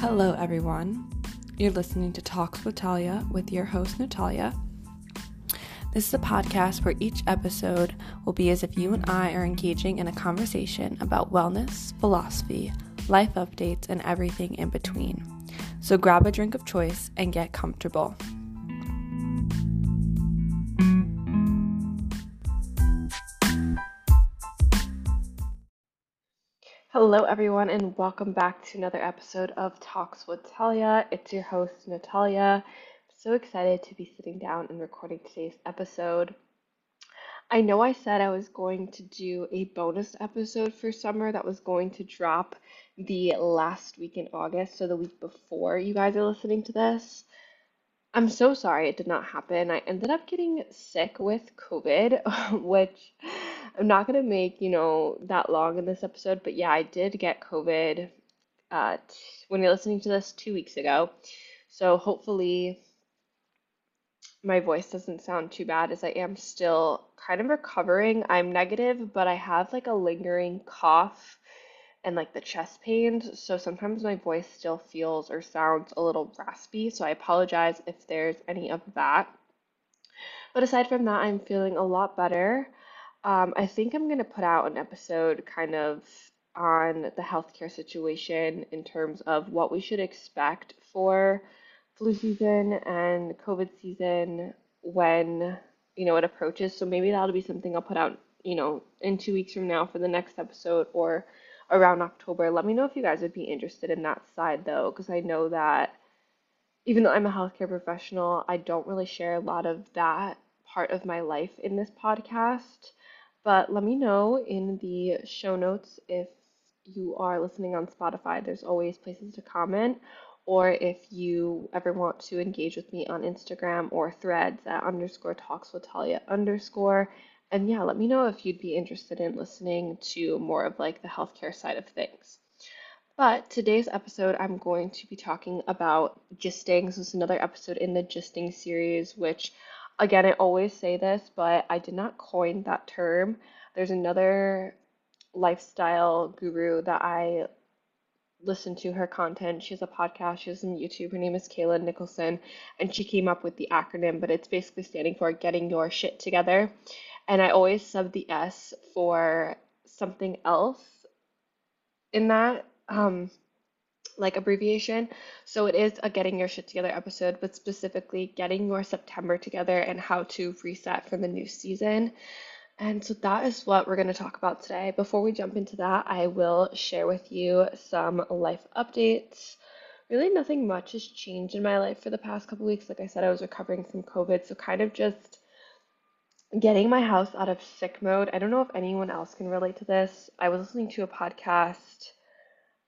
Hello, everyone. You're listening to Talks with Talia with your host, Natalia. This is a podcast where each episode will be as if you and I are engaging in a conversation about wellness, philosophy, life updates, and everything in between. So grab a drink of choice and get comfortable. Hello, everyone, and welcome back to another episode of Talks with Talia. It's your host, Natalia. So excited to be sitting down and recording today's episode. I know I said I was going to do a bonus episode for summer that was going to drop the last week in August, so the week before you guys are listening to this. I'm so sorry it did not happen. I ended up getting sick with COVID, which I'm not gonna make, you know, that long in this episode, but yeah, I did get COVID uh, t- when you're listening to this two weeks ago. So hopefully my voice doesn't sound too bad as I am still kind of recovering. I'm negative, but I have like a lingering cough and like the chest pains. So sometimes my voice still feels or sounds a little raspy. So I apologize if there's any of that. But aside from that, I'm feeling a lot better. Um, I think I'm going to put out an episode kind of on the healthcare situation in terms of what we should expect for flu season and COVID season when, you know, it approaches. So maybe that'll be something I'll put out, you know, in two weeks from now for the next episode or around October. Let me know if you guys would be interested in that side though, because I know that even though I'm a healthcare professional, I don't really share a lot of that part of my life in this podcast. But let me know in the show notes if you are listening on Spotify. There's always places to comment. Or if you ever want to engage with me on Instagram or threads at underscore talks with Talia underscore. And yeah, let me know if you'd be interested in listening to more of like the healthcare side of things. But today's episode, I'm going to be talking about gisting. This is another episode in the gisting series, which again, I always say this, but I did not coin that term. There's another lifestyle guru that I listen to her content. She has a podcast, she has on YouTube. Her name is Kayla Nicholson, and she came up with the acronym, but it's basically standing for getting your shit together. And I always sub the S for something else in that. Um, like abbreviation. So it is a getting your shit together episode, but specifically getting your September together and how to reset for the new season. And so that is what we're going to talk about today. Before we jump into that, I will share with you some life updates. Really, nothing much has changed in my life for the past couple weeks. Like I said, I was recovering from COVID, so kind of just getting my house out of sick mode. I don't know if anyone else can relate to this. I was listening to a podcast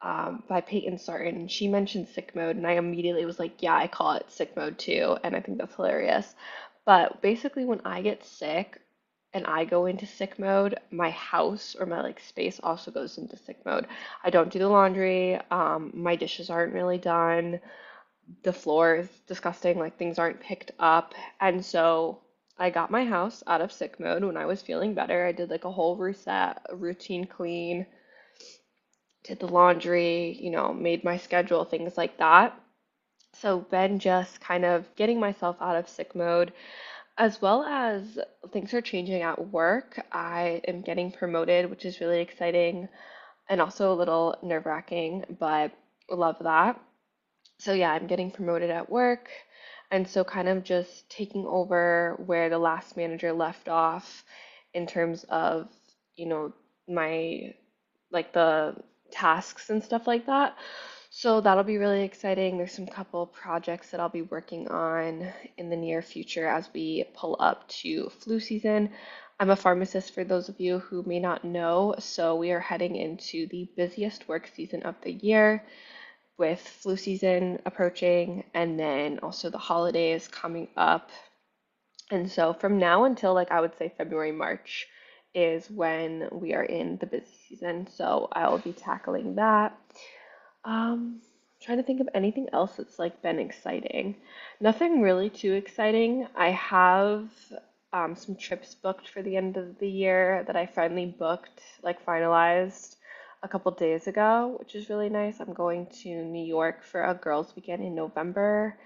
um, by Peyton Sartin. She mentioned sick mode, and I immediately was like, yeah, I call it sick mode too, and I think that's hilarious. But basically, when I get sick and I go into sick mode, my house or my like space also goes into sick mode. I don't do the laundry. Um, my dishes aren't really done. The floor is disgusting. Like things aren't picked up, and so I got my house out of sick mode when I was feeling better. I did like a whole reset, routine clean did the laundry, you know, made my schedule, things like that. So, been just kind of getting myself out of sick mode, as well as things are changing at work. I am getting promoted, which is really exciting and also a little nerve wracking, but love that. So, yeah, I'm getting promoted at work. And so, kind of just taking over where the last manager left off in terms of, you know, my like the tasks and stuff like that. So that'll be really exciting. There's some couple projects that I'll be working on in the near future as we pull up to flu season. I'm a pharmacist for those of you who may not know, so we are heading into the busiest work season of the year with flu season approaching and then also the holidays coming up. And so from now until like I would say February, March, is when we are in the busy season. So I will be tackling that. Um, trying to think of anything else that's like been exciting. Nothing really too exciting. I have um, some trips booked for the end of the year that I finally booked, like finalized. a couple days ago, which is really nice. I'm going to New York for a girls' weekend in November,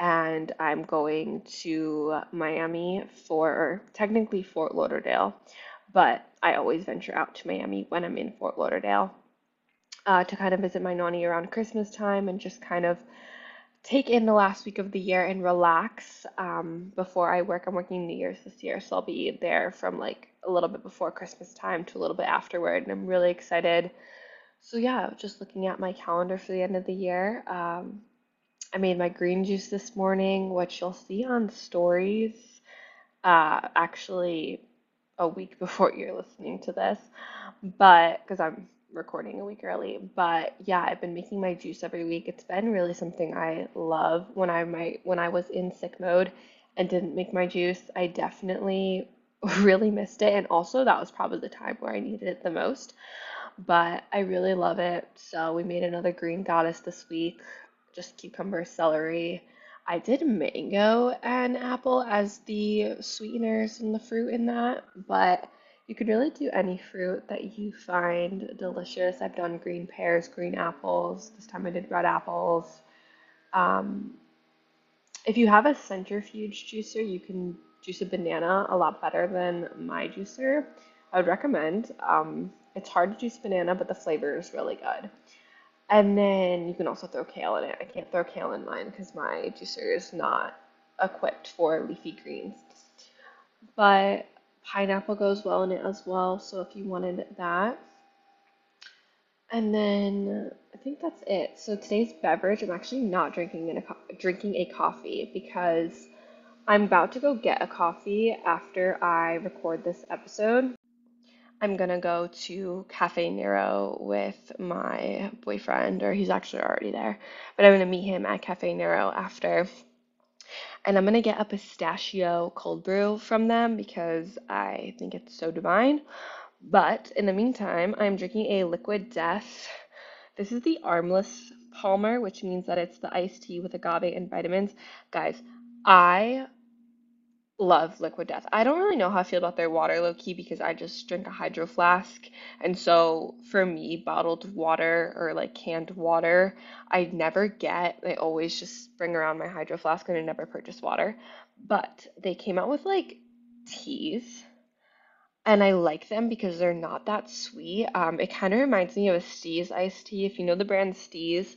and I'm going to Miami for technically Fort Lauderdale, but I always venture out to Miami when I'm in Fort Lauderdale uh, to kind of visit my nanny around Christmas time and just kind of take in the last week of the year and relax um, before I work. I'm working New Year's this year, so I'll be there from like a little bit before Christmas time to a little bit afterward, and I'm really excited. So yeah, just looking at my calendar for the end of the year. Um, I made my green juice this morning, which you'll see on stories. Uh, actually, a week before you're listening to this, but because I'm recording a week early. But yeah, I've been making my juice every week. It's been really something I love. When I my when I was in sick mode and didn't make my juice, I definitely really missed it. And also that was probably the time where I needed it the most. But I really love it. So we made another green goddess this week. Just cucumber, celery. I did mango and apple as the sweeteners and the fruit in that, but you could really do any fruit that you find delicious. I've done green pears, green apples. This time I did red apples. Um, if you have a centrifuge juicer, you can juice a banana a lot better than my juicer. I would recommend. Um, it's hard to juice banana, but the flavor is really good. And then you can also throw kale in it. I can't throw kale in mine because my juicer is not equipped for leafy greens. But pineapple goes well in it as well. So if you wanted that. And then I think that's it. So today's beverage, I'm actually not drinking in a drinking a coffee because I'm about to go get a coffee after I record this episode. I'm gonna go to Caffè Nero with my boyfriend, or he's actually already there, but I'm gonna meet him at Caffè Nero after and I'm gonna get a pistachio cold brew from them because I think it's so divine. But in the meantime, I'm drinking a Liquid Death. This is the armless Palmer, which means that it's the iced tea with agave and vitamins. Guys, I love Liquid Death. I don't really know how I feel about their water low key because I just drink a hydro flask. And so for me, bottled water or like canned water, I never get. I always just bring around my hydro flask and I never purchase water. But they came out with like teas and I like them because they're not that sweet. Um, it kind of reminds me of a Steaz iced tea. If you know the brand Steaz,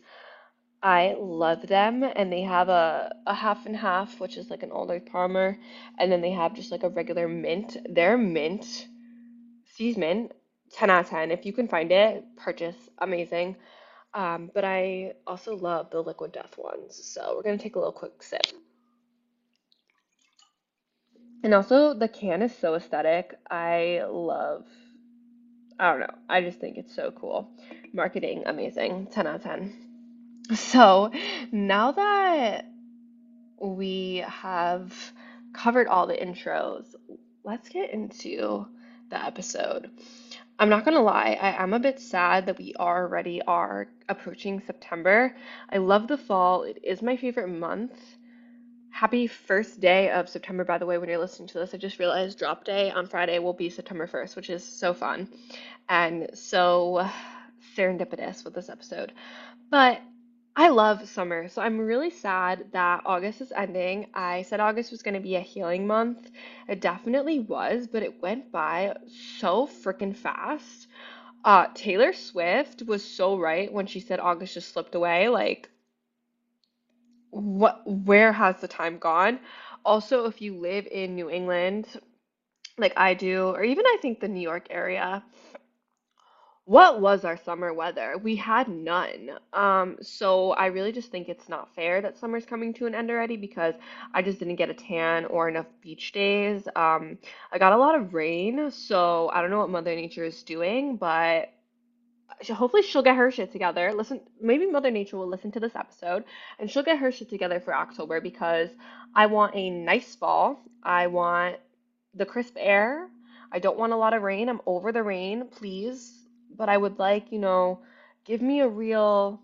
I love them, and they have a, a half and half, which is like an Arnold Palmer, and then they have just like a regular mint. Their mint, Steaz mint, 10 out of 10. If you can find it, purchase. Amazing. Um, but I also love the Liquid Death ones, so we're gonna take a little quick sip. And also, the can is so aesthetic. I love, I don't know, I just think it's so cool. Marketing, amazing. 10 out of 10. So now that we have covered all the intros, let's get into the episode. I'm not gonna lie, I am a bit sad that we already are approaching September. I love the fall, it is my favorite month. Happy first day of September, by the way, when you're listening to this. I just realized drop day on Friday will be September 1st, which is so fun and so serendipitous with this episode. But I love summer, so I'm really sad that August is ending. I said August was going to be a healing month. It definitely was, but it went by so freaking fast. Uh, Taylor Swift was so right when she said August just slipped away. Like, what? Where has the time gone? Also, if you live in New England, like I do, or even I think the New York area, what was our summer weather? We had none. Um, so I really just think it's not fair that summer's coming to an end already because I just didn't get a tan or enough beach days. Um, I got a lot of rain, so I don't know what Mother Nature is doing, but hopefully she'll get her shit together. Listen, maybe Mother Nature will listen to this episode and she'll get her shit together for October because I want a nice fall. I want the crisp air. I don't want a lot of rain. I'm over the rain. Please but I would like, you know, give me a real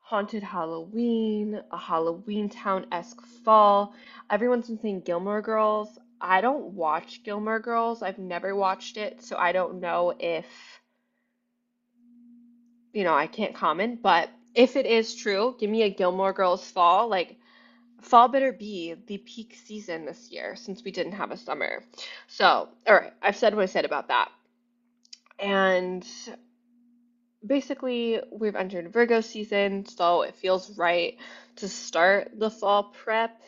haunted Halloween, a Halloween Town esque fall. Everyone's been saying Gilmore Girls. I don't watch Gilmore Girls. I've never watched it, so I don't know if you know, I can't comment, but if it is true, give me a Gilmore Girls fall. Like, fall better be the peak season this year since we didn't have a summer. So, all right, I've said what I said about that. And basically, we've entered Virgo season, so it feels right to start the fall prep.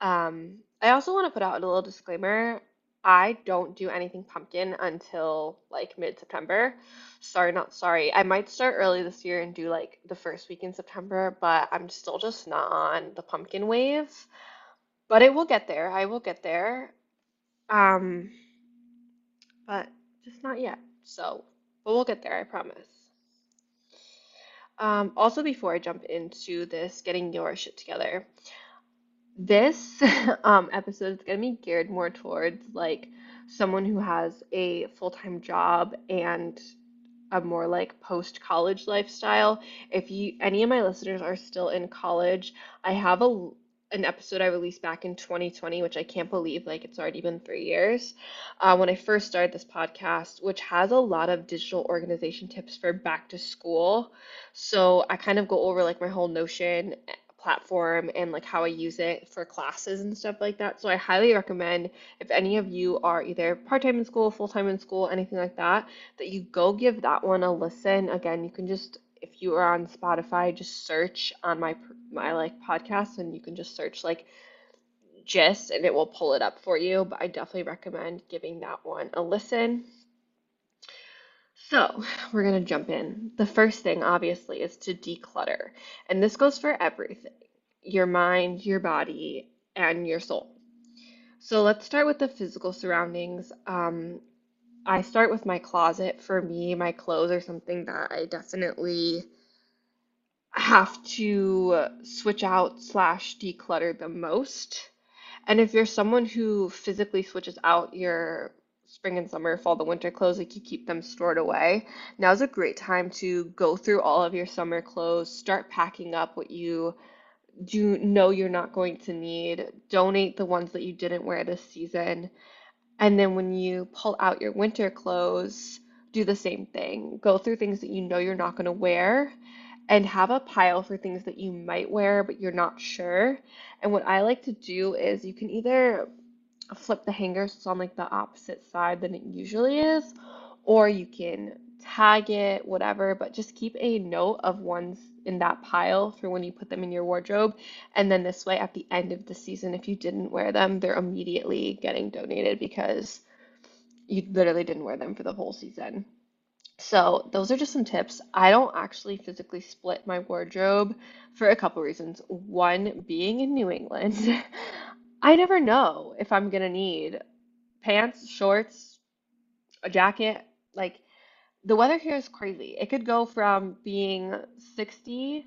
Um, I also want to put out a little disclaimer. I don't do anything pumpkin until like mid-September. Sorry, not sorry. I might start early this year and do like the first week in September, but I'm still just not on the pumpkin wave. But it will get there. I will get there. Um, but just not yet. So, but we'll get there, I promise. Um, also, before I jump into this getting your shit together, this um, episode is going to be geared more towards like someone who has a full-time job and a more like post-college lifestyle. If you any of my listeners are still in college, I have a an episode I released back in 2020, which I can't believe like it's already been three years, uh, when I first started this podcast, which has a lot of digital organization tips for back to school. So I kind of go over like my whole Notion platform and like how I use it for classes and stuff like that. So I highly recommend if any of you are either part-time in school, full-time in school, anything like that, that you go give that one a listen. Again, you can just if you are on Spotify, just search on my my like podcast and you can just search like gist and it will pull it up for you. But I definitely recommend giving that one a listen. So, we're going to jump in. The first thing, obviously, is to declutter. And this goes for everything your mind, your body, and your soul. So, let's start with the physical surroundings. Um, I start with my closet. For me, my clothes are something that I definitely have to switch out slash declutter the most. And if you're someone who physically switches out your spring and summer, fall, the winter clothes, like you keep them stored away. Now's a great time to go through all of your summer clothes, start packing up what you do know you're not going to need, donate the ones that you didn't wear this season. And then when you pull out your winter clothes, do the same thing. Go through things that you know you're not going to wear and have a pile for things that you might wear but you're not sure. And what I like to do is you can either flip the hanger so it's on like the opposite side than it usually is, or you can tag it, whatever, but just keep a note of ones in that pile for when you put them in your wardrobe. And then this way, at the end of the season, if you didn't wear them, they're immediately getting donated because you literally didn't wear them for the whole season. So, those are just some tips. I don't actually physically split my wardrobe for a couple reasons. One, being in New England, I never know if I'm gonna need pants, shorts, a jacket. Like the weather here is crazy. It could go from being 60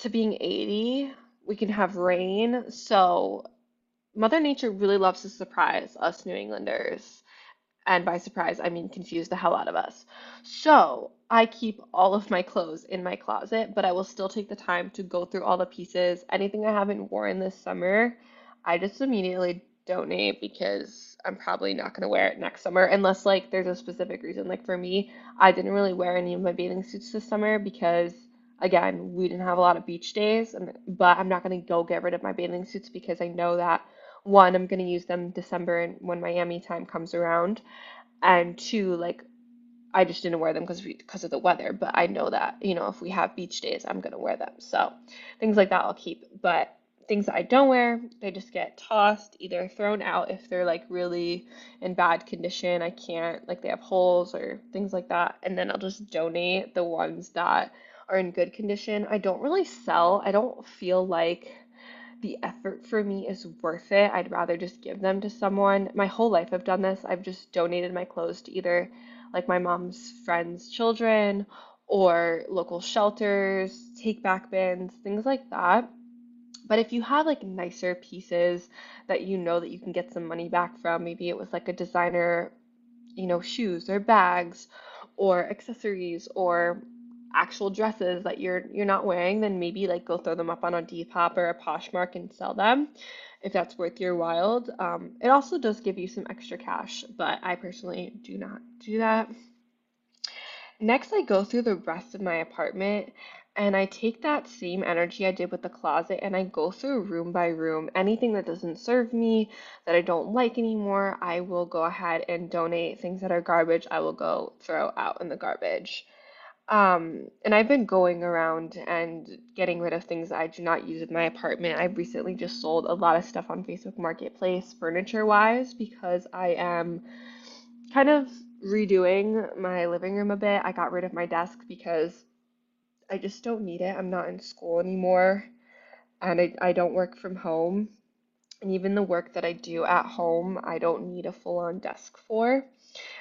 to being 80. We can have rain. So Mother Nature really loves to surprise us New Englanders. And by surprise, I mean confuse the hell out of us. So I keep all of my clothes in my closet, but I will still take the time to go through all the pieces. Anything I haven't worn this summer, I just immediately donate because I'm probably not going to wear it next summer unless like there's a specific reason. Like for me, I didn't really wear any of my bathing suits this summer because again, we didn't have a lot of beach days, but I'm not going to go get rid of my bathing suits because I know that one, I'm going to use them December and when Miami time comes around, and two, like I just didn't wear them because because of the weather, but I know that, you know, if we have beach days, I'm going to wear them. So, things like that I'll keep, but things that I don't wear, they just get tossed, either thrown out if they're like really in bad condition. I can't, like they have holes or things like that. And then I'll just donate the ones that are in good condition. I don't really sell, I don't feel like the effort for me is worth it. I'd rather just give them to someone. My whole life I've done this. I've just donated my clothes to either like my mom's friends' children or local shelters, take back bins, things like that. But if you have like nicer pieces that you know that you can get some money back from, maybe it was like a designer, you know, shoes or bags or accessories or actual dresses that you're you're not wearing, then maybe like go throw them up on a Depop or a Poshmark and sell them if that's worth your while. Um, it also does give you some extra cash, but I personally do not do that. Next, I go through the rest of my apartment and I take that same energy I did with the closet and I go through room by room. Anything that doesn't serve me, that I don't like anymore, I will go ahead and donate. Things that are garbage, I will go throw out in the garbage. Um, and I've been going around and getting rid of things I do not use in my apartment. I've recently just sold a lot of stuff on Facebook Marketplace, furniture wise, because I am kind of redoing my living room a bit. I got rid of my desk because I just don't need it. I'm not in school anymore and I, I don't work from home. And even the work that I do at home, I don't need a full on desk for.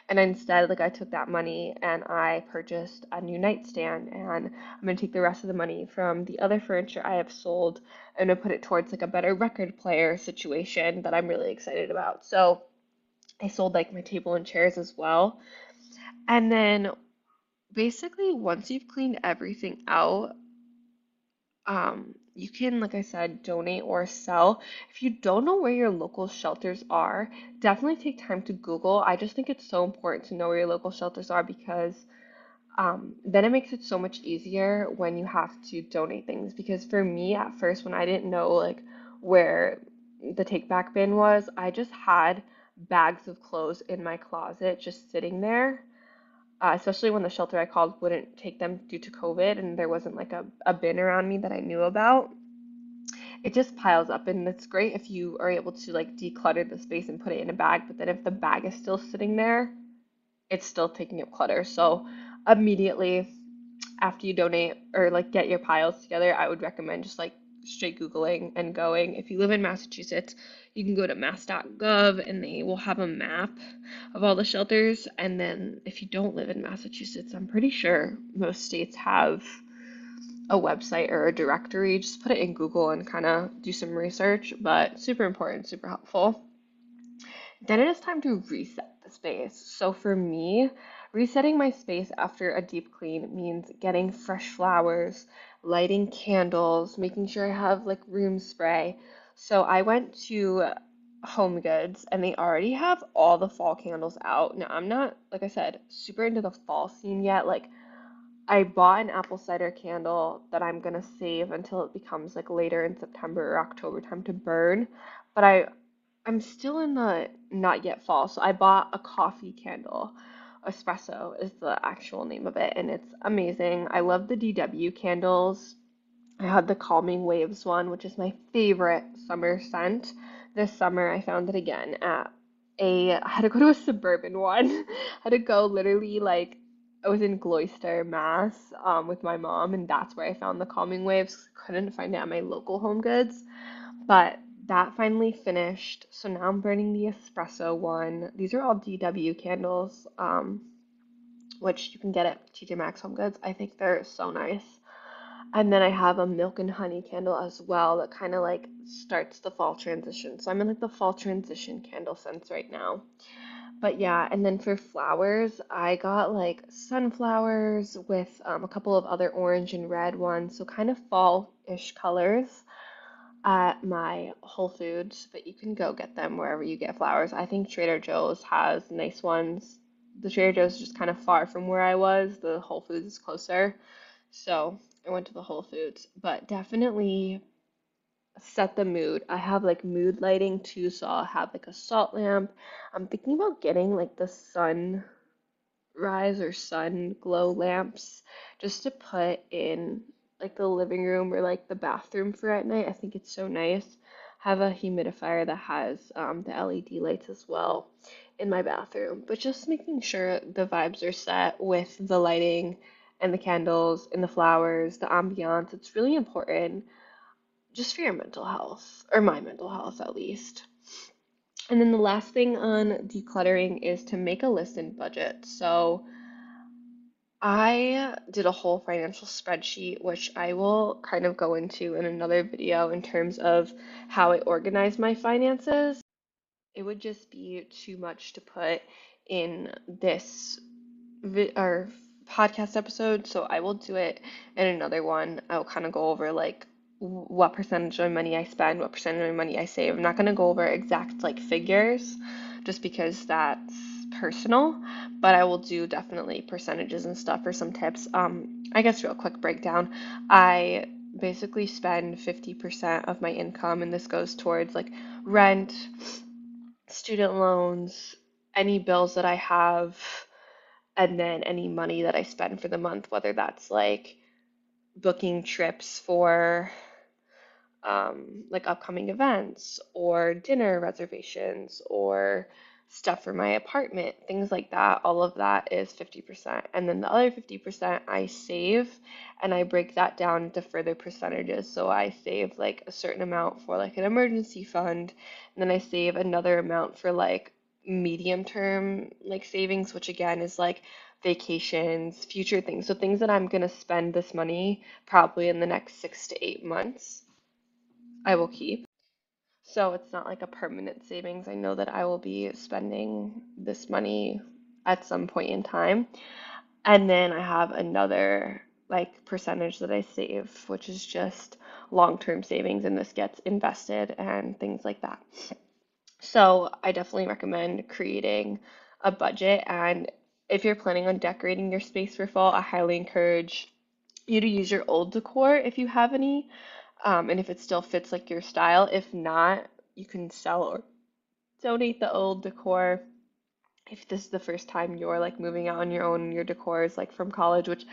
And instead, like I took that money and I purchased a new nightstand and I'm gonna take the rest of the money from the other furniture I have sold and gonna put it towards like a better record player situation that I'm really excited about. So I sold like my table and chairs as well. And then basically once you've cleaned everything out, um, you can, like I said, donate or sell. If you don't know where your local shelters are, definitely take time to Google. I just think it's so important to know where your local shelters are because um, then it makes it so much easier when you have to donate things. Because for me, at first, when I didn't know like where the take back bin was, I just had bags of clothes in my closet just sitting there uh, especially when the shelter I called wouldn't take them due to COVID and there wasn't like a, a bin around me that I knew about. It just piles up, and it's great if you are able to like declutter the space and put it in a bag. But then if the bag is still sitting there, it's still taking up clutter. So immediately after you donate or like get your piles together, I would recommend just like straight Googling and going. If you live in Massachusetts, you can go to mass.gov and they will have a map of all the shelters. And then if you don't live in Massachusetts, I'm pretty sure most states have a website or a directory. Just put it in Google and kind of do some research, but super important, super helpful. Then it is time to reset the space. So for me, resetting my space after a deep clean means getting fresh flowers, lighting candles, making sure I have like room spray. So I went to Home Goods and they already have all the fall candles out. Now, I'm not, like I said, super into the fall scene yet. Like, I bought an apple cider candle that I'm gonna save until it becomes like later in September or October time to burn. But I I'm still in the not yet fall. So I bought a coffee candle. Espresso is the actual name of it, and it's amazing. I love the DW candles. I had the Calming Waves one, which is my favorite summer scent. This summer, I found it again at a. I had to go to a suburban one. I had to go literally like I was in Gloucester, Mass, um, with my mom, and that's where I found the Calming Waves. Couldn't find it at my local Home Goods, but that finally finished. So now I'm burning the espresso one. These are all DW candles, um, which you can get at TJ Maxx Home Goods. I think they're so nice. And then I have a milk and honey candle as well that kind of like starts the fall transition. So I'm in like the fall transition candle scents right now. But yeah, and then for flowers, I got like sunflowers with um, a couple of other orange and red ones, so kind of fall-ish colors at my Whole Foods, but you can go get them wherever you get flowers. I think Trader Joe's has nice ones. The Trader Joe's is just kind of far from where I was. The Whole Foods is closer. So I went to the Whole Foods, but definitely set the mood. I have like mood lighting too, so I'll have like a salt lamp. I'm thinking about getting like the sun rise or sun glow lamps just to put in like the living room or like the bathroom for at night. I think it's so nice. Have a humidifier that has um, the LED lights as well in my bathroom, but just making sure the vibes are set with the lighting and the candles and the flowers, the ambiance. It's really important just for your mental health, or my mental health at least. And then the last thing on decluttering is to make a list and budget. So I did a whole financial spreadsheet, which I will kind of go into in another video in terms of how I organize my finances. It would just be too much to put in this vi- or podcast episode, so I will do it in another one. I'll kind of go over like what percentage of my money I spend, what percentage of my money I save. I'm not going to go over exact like figures just because that's personal, but I will do definitely percentages and stuff for some tips. Um, I guess real quick breakdown. I basically spend 50% of my income, and this goes towards like rent, student loans, any bills that I have, and then any money that I spend for the month, whether that's like booking trips for um, like upcoming events or dinner reservations or stuff for my apartment, things like that. All of that is 50%. And then the other 50% I save and I break that down into further percentages. So I save like a certain amount for like an emergency fund, and then I save another amount for like medium term like savings, which again is like vacations, future things. So things that I'm going to spend this money probably in the next 6 to 8 months. I will keep. So it's not like a permanent savings. I know that I will be spending this money at some point in time. And then I have another like percentage that I save, which is just long-term savings, and this gets invested and things like that. So I definitely recommend creating a budget. And if you're planning on decorating your space for fall, I highly encourage you to use your old decor if you have any um, and if it still fits like your style. If not, you can sell or donate the old decor. If this is the first time you're like moving out on your own, your decor is like from college, which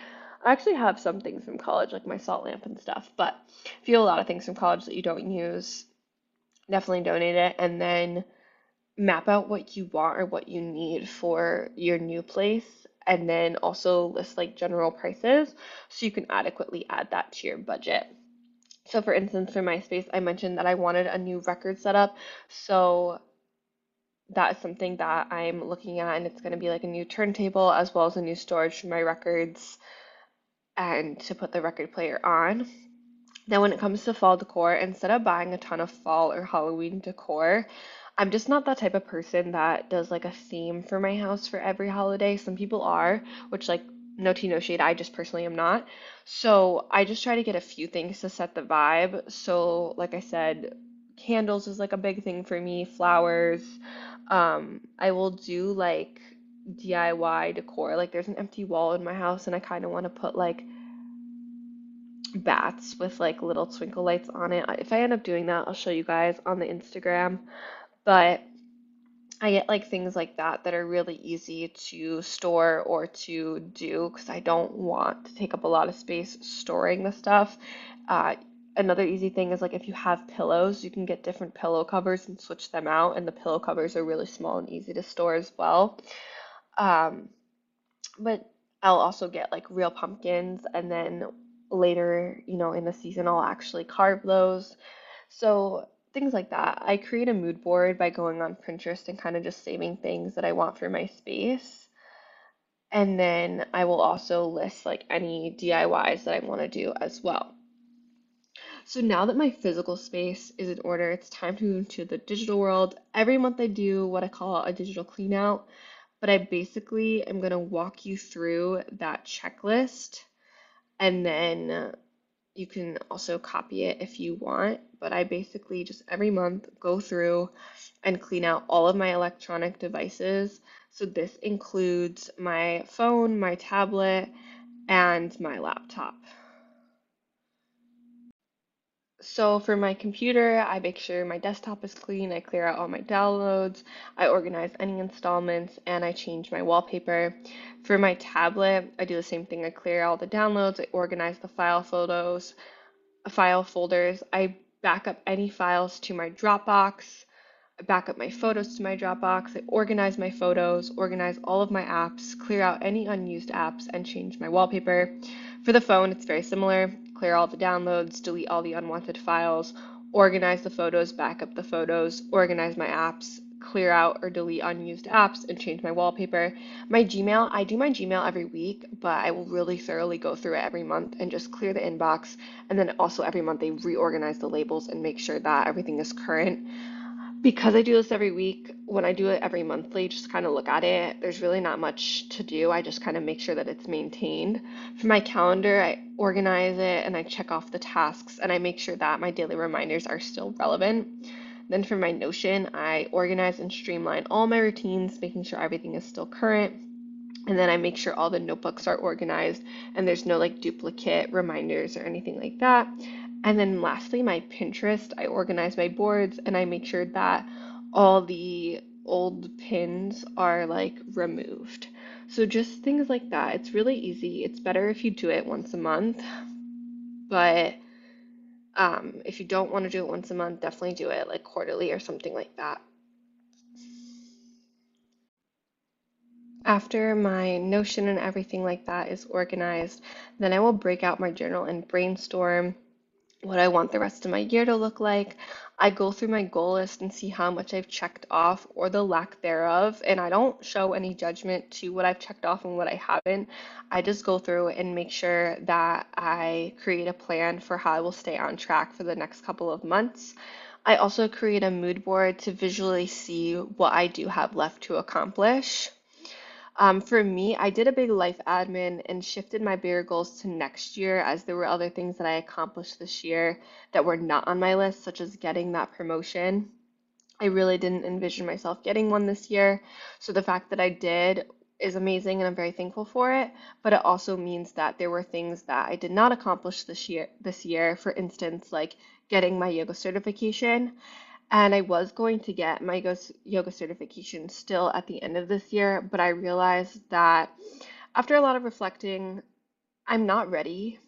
I actually have some things from college, like my salt lamp and stuff. But if you have a lot of things from college that you don't use, definitely donate it and then map out what you want or what you need for your new place and then also list like general prices so you can adequately add that to your budget. So for instance, for my space, I mentioned that I wanted a new record setup. So that is something that I'm looking at, and it's going to be like a new turntable as well as a new storage for my records and to put the record player on. Then when it comes to fall decor, instead of buying a ton of fall or Halloween decor, I'm just not that type of person that does like a theme for my house for every holiday. Some people are, which like no tea, no shade. I just personally am not. So I just try to get a few things to set the vibe. So, like I said, candles is like a big thing for me, flowers. Um, I will do like DIY decor. Like there's an empty wall in my house and I kind of want to put like bats with like little twinkle lights on it. If I end up doing that, I'll show you guys on the Instagram. But I get like things like that that are really easy to store or to do because I don't want to take up a lot of space storing the stuff. Uh, another easy thing is like if you have pillows, you can get different pillow covers and switch them out, and the pillow covers are really small and easy to store as well. Um, but I'll also get like real pumpkins, and then later, you know, in the season, I'll actually carve those. So things like that. I create a mood board by going on Pinterest and kind of just saving things that I want for my space. And then I will also list like any DIYs that I want to do as well. So now that my physical space is in order, it's time to move to the digital world. Every month I do what I call a digital clean out, but I basically am going to walk you through that checklist and then you can also copy it if you want, but I basically just every month go through and clean out all of my electronic devices. So this includes my phone, my tablet, and my laptop. So for my computer, I make sure my desktop is clean, I clear out all my downloads, I organize any installments, and I change my wallpaper. For my tablet, I do the same thing. I clear all the downloads, I organize the file photos, file folders, I back up any files to my Dropbox, I back up my photos to my Dropbox, I organize my photos, organize all of my apps, clear out any unused apps, and change my wallpaper. For the phone, it's very similar clear all the downloads, delete all the unwanted files, organize the photos, back up the photos, organize my apps, clear out or delete unused apps, and change my wallpaper. My Gmail, I do my Gmail every week, but I will really thoroughly go through it every month and just clear the inbox. And then also every month, they reorganize the labels and make sure that everything is current because I do this every week, when I do it every monthly, just kind of look at it, there's really not much to do. I just kind of make sure that it's maintained. For my calendar, I organize it and I check off the tasks and I make sure that my daily reminders are still relevant. Then for my Notion, I organize and streamline all my routines, making sure everything is still current. And then I make sure all the notebooks are organized and there's no like duplicate reminders or anything like that. And then lastly, my Pinterest, I organize my boards and I make sure that all the old pins are like removed. So just things like that. It's really easy. It's better if you do it once a month. But um, if you don't want to do it once a month, definitely do it like quarterly or something like that. After my Notion and everything like that is organized, then I will break out my journal and brainstorm what I want the rest of my year to look like. I go through my goal list and see how much I've checked off or the lack thereof, and I don't show any judgment to what I've checked off and what I haven't. I just go through and make sure that I create a plan for how I will stay on track for the next couple of months. I also create a mood board to visually see what I do have left to accomplish. Um, for me, I did a big life admin and shifted my bigger goals to next year as there were other things that I accomplished this year that were not on my list, such as getting that promotion. I really didn't envision myself getting one this year. So the fact that I did is amazing and I'm very thankful for it, but it also means that there were things that I did not accomplish this year this year, for instance, like getting my yoga certification. And I was going to get my yoga certification still at the end of this year, but I realized that after a lot of reflecting, I'm not ready.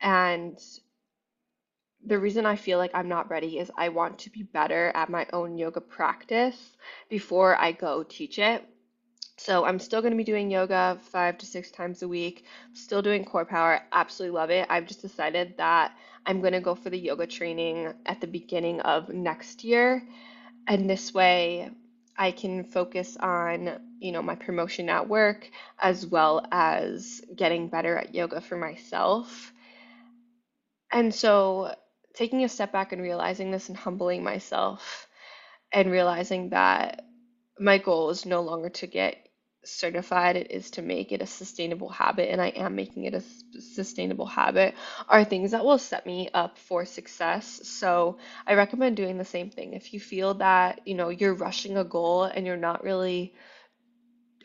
And the reason I feel like I'm not ready is I want to be better at my own yoga practice before I go teach it. So I'm still going to be doing yoga five to six times a week. Still doing core power. Absolutely love it. I've just decided that I'm going to go for the yoga training at the beginning of next year. And this way I can focus on, you know, my promotion at work as well as getting better at yoga for myself. And so taking a step back and realizing this and humbling myself and realizing that my goal is no longer to get certified it is to make it a sustainable habit and I am making it a sustainable habit are things that will set me up for success. So I recommend doing the same thing. If you feel that, you know, you're rushing a goal and you're not really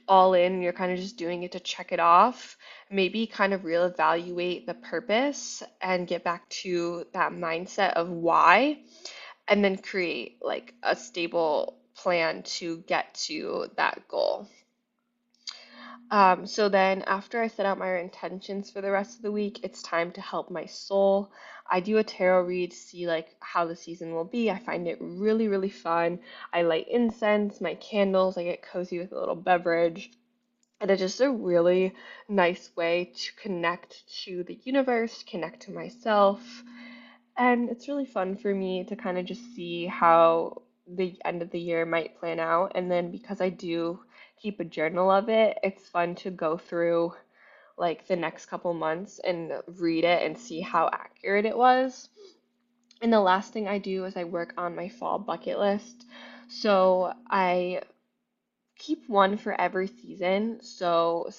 all in, you're kind of just doing it to check it off, maybe kind of reevaluate the purpose and get back to that mindset of why and then create like a stable plan to get to that goal. Um, so then after I set out my intentions for the rest of the week, it's time to help my soul. I do a tarot read to see like how the season will be. I find it really, really fun. I light incense, my candles, I get cozy with a little beverage. And it's just a really nice way to connect to the universe, connect to myself. And it's really fun for me to kind of just see how the end of the year might plan out. And then because I do keep a journal of it, it's fun to go through like the next couple months and read it and see how accurate it was. And the last thing I do is I work on my fall bucket list. So I keep one for every season. So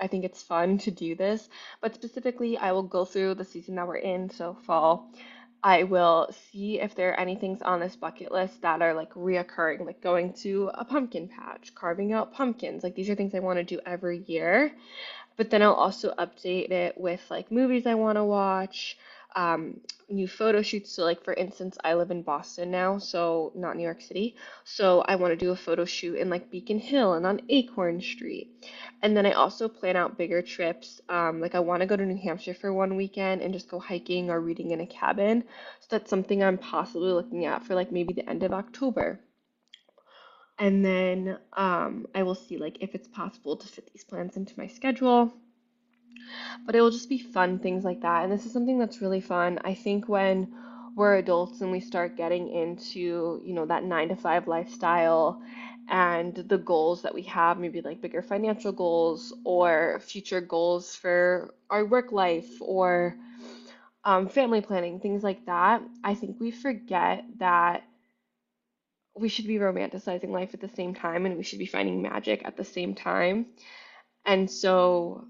I think it's fun to do this. But specifically, I will go through the season that we're in, so fall. I will see if there are any things on this bucket list that are like reoccurring, like going to a pumpkin patch, carving out pumpkins. Like these are things I want to do every year. But then I'll also update it with like movies I want to watch, um, new photo shoots. So, like for instance, I live in Boston now, so not New York City. So I want to do a photo shoot in like Beacon Hill and on Acorn Street. And then I also plan out bigger trips. Um, like I want to go to New Hampshire for one weekend and just go hiking or reading in a cabin. So that's something I'm possibly looking at for like maybe the end of October. And then um, I will see like if it's possible to fit these plans into my schedule but it will just be fun things like that. And this is something that's really fun. I think when we're adults and we start getting into, you know, that nine to five lifestyle and the goals that we have, maybe like bigger financial goals or future goals for our work life or um, family planning, things like that, I think we forget that we should be romanticizing life at the same time and we should be finding magic at the same time. And so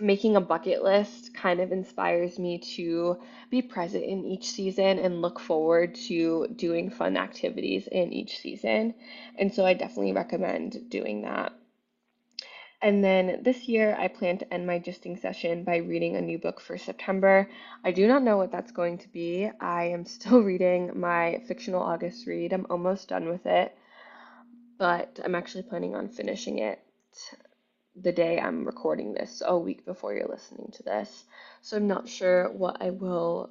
making a bucket list kind of inspires me to be present in each season and look forward to doing fun activities in each season. And so I definitely recommend doing that. And then this year, I plan to end my gisting session by reading a new book for September. I do not know what that's going to be. I am still reading my fictional August read. I'm almost done with it, but I'm actually planning on finishing it the day I'm recording this, a week before you're listening to this. So I'm not sure what I will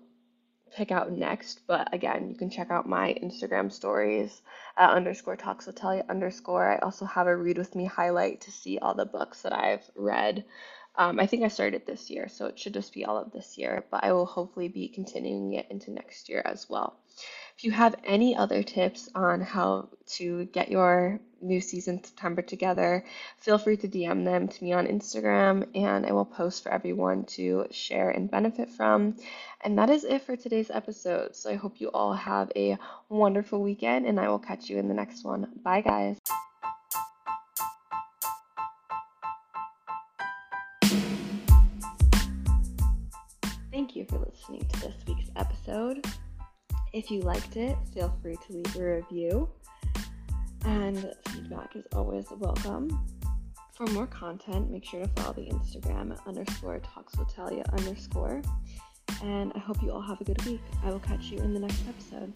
pick out next. But again, you can check out my Instagram stories at underscore Talia underscore. I also have a read with me highlight to see all the books that I've read. Um, I think I started this year, so it should just be all of this year, but I will hopefully be continuing it into next year as well. If you have any other tips on how to get your new season September together, feel free to DM them to me on Instagram and I will post for everyone to share and benefit from. And that is it for today's episode. So I hope you all have a wonderful weekend and I will catch you in the next one. Bye, guys. For listening to this week's episode. If you liked it, feel free to leave a review, and feedback is always welcome. For more content, make sure to follow the Instagram underscore Talia underscore. And I hope you all have a good week. I will catch you in the next episode.